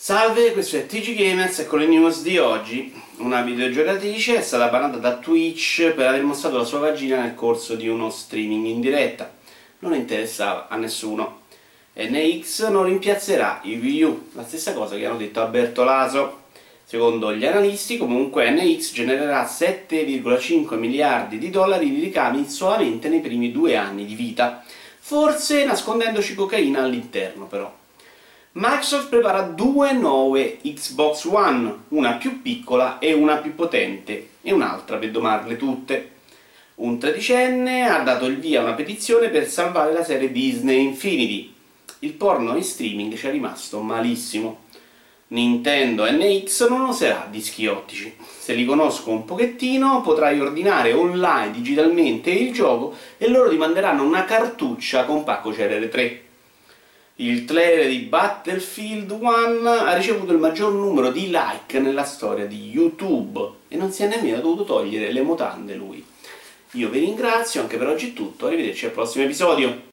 Salve, questo è TG Gamers e con le news di oggi una videogiocatrice è stata bannata da Twitch per aver mostrato la sua vagina nel corso di uno streaming in diretta. Non interessava a nessuno. NX non rimpiazzerà i Wii U, la stessa cosa che hanno detto Alberto Laso. Secondo gli analisti, comunque, NX genererà 7,5 miliardi di dollari di ricavi solamente nei primi due anni di vita, forse nascondendoci cocaina all'interno però. Microsoft prepara due nuove Xbox One, una più piccola e una più potente, e un'altra per domarle tutte. Un tredicenne ha dato il via a una petizione per salvare la serie Disney Infinity. Il porno in streaming ci è rimasto malissimo. Nintendo NX non userà dischi ottici. Se li conosco un pochettino potrai ordinare online digitalmente il gioco e loro ti manderanno una cartuccia con pacco CRR3. Il trailer di Battlefield 1 ha ricevuto il maggior numero di like nella storia di YouTube e non si è nemmeno dovuto togliere le mutande lui. Io vi ringrazio, anche per oggi è tutto, arrivederci al prossimo episodio.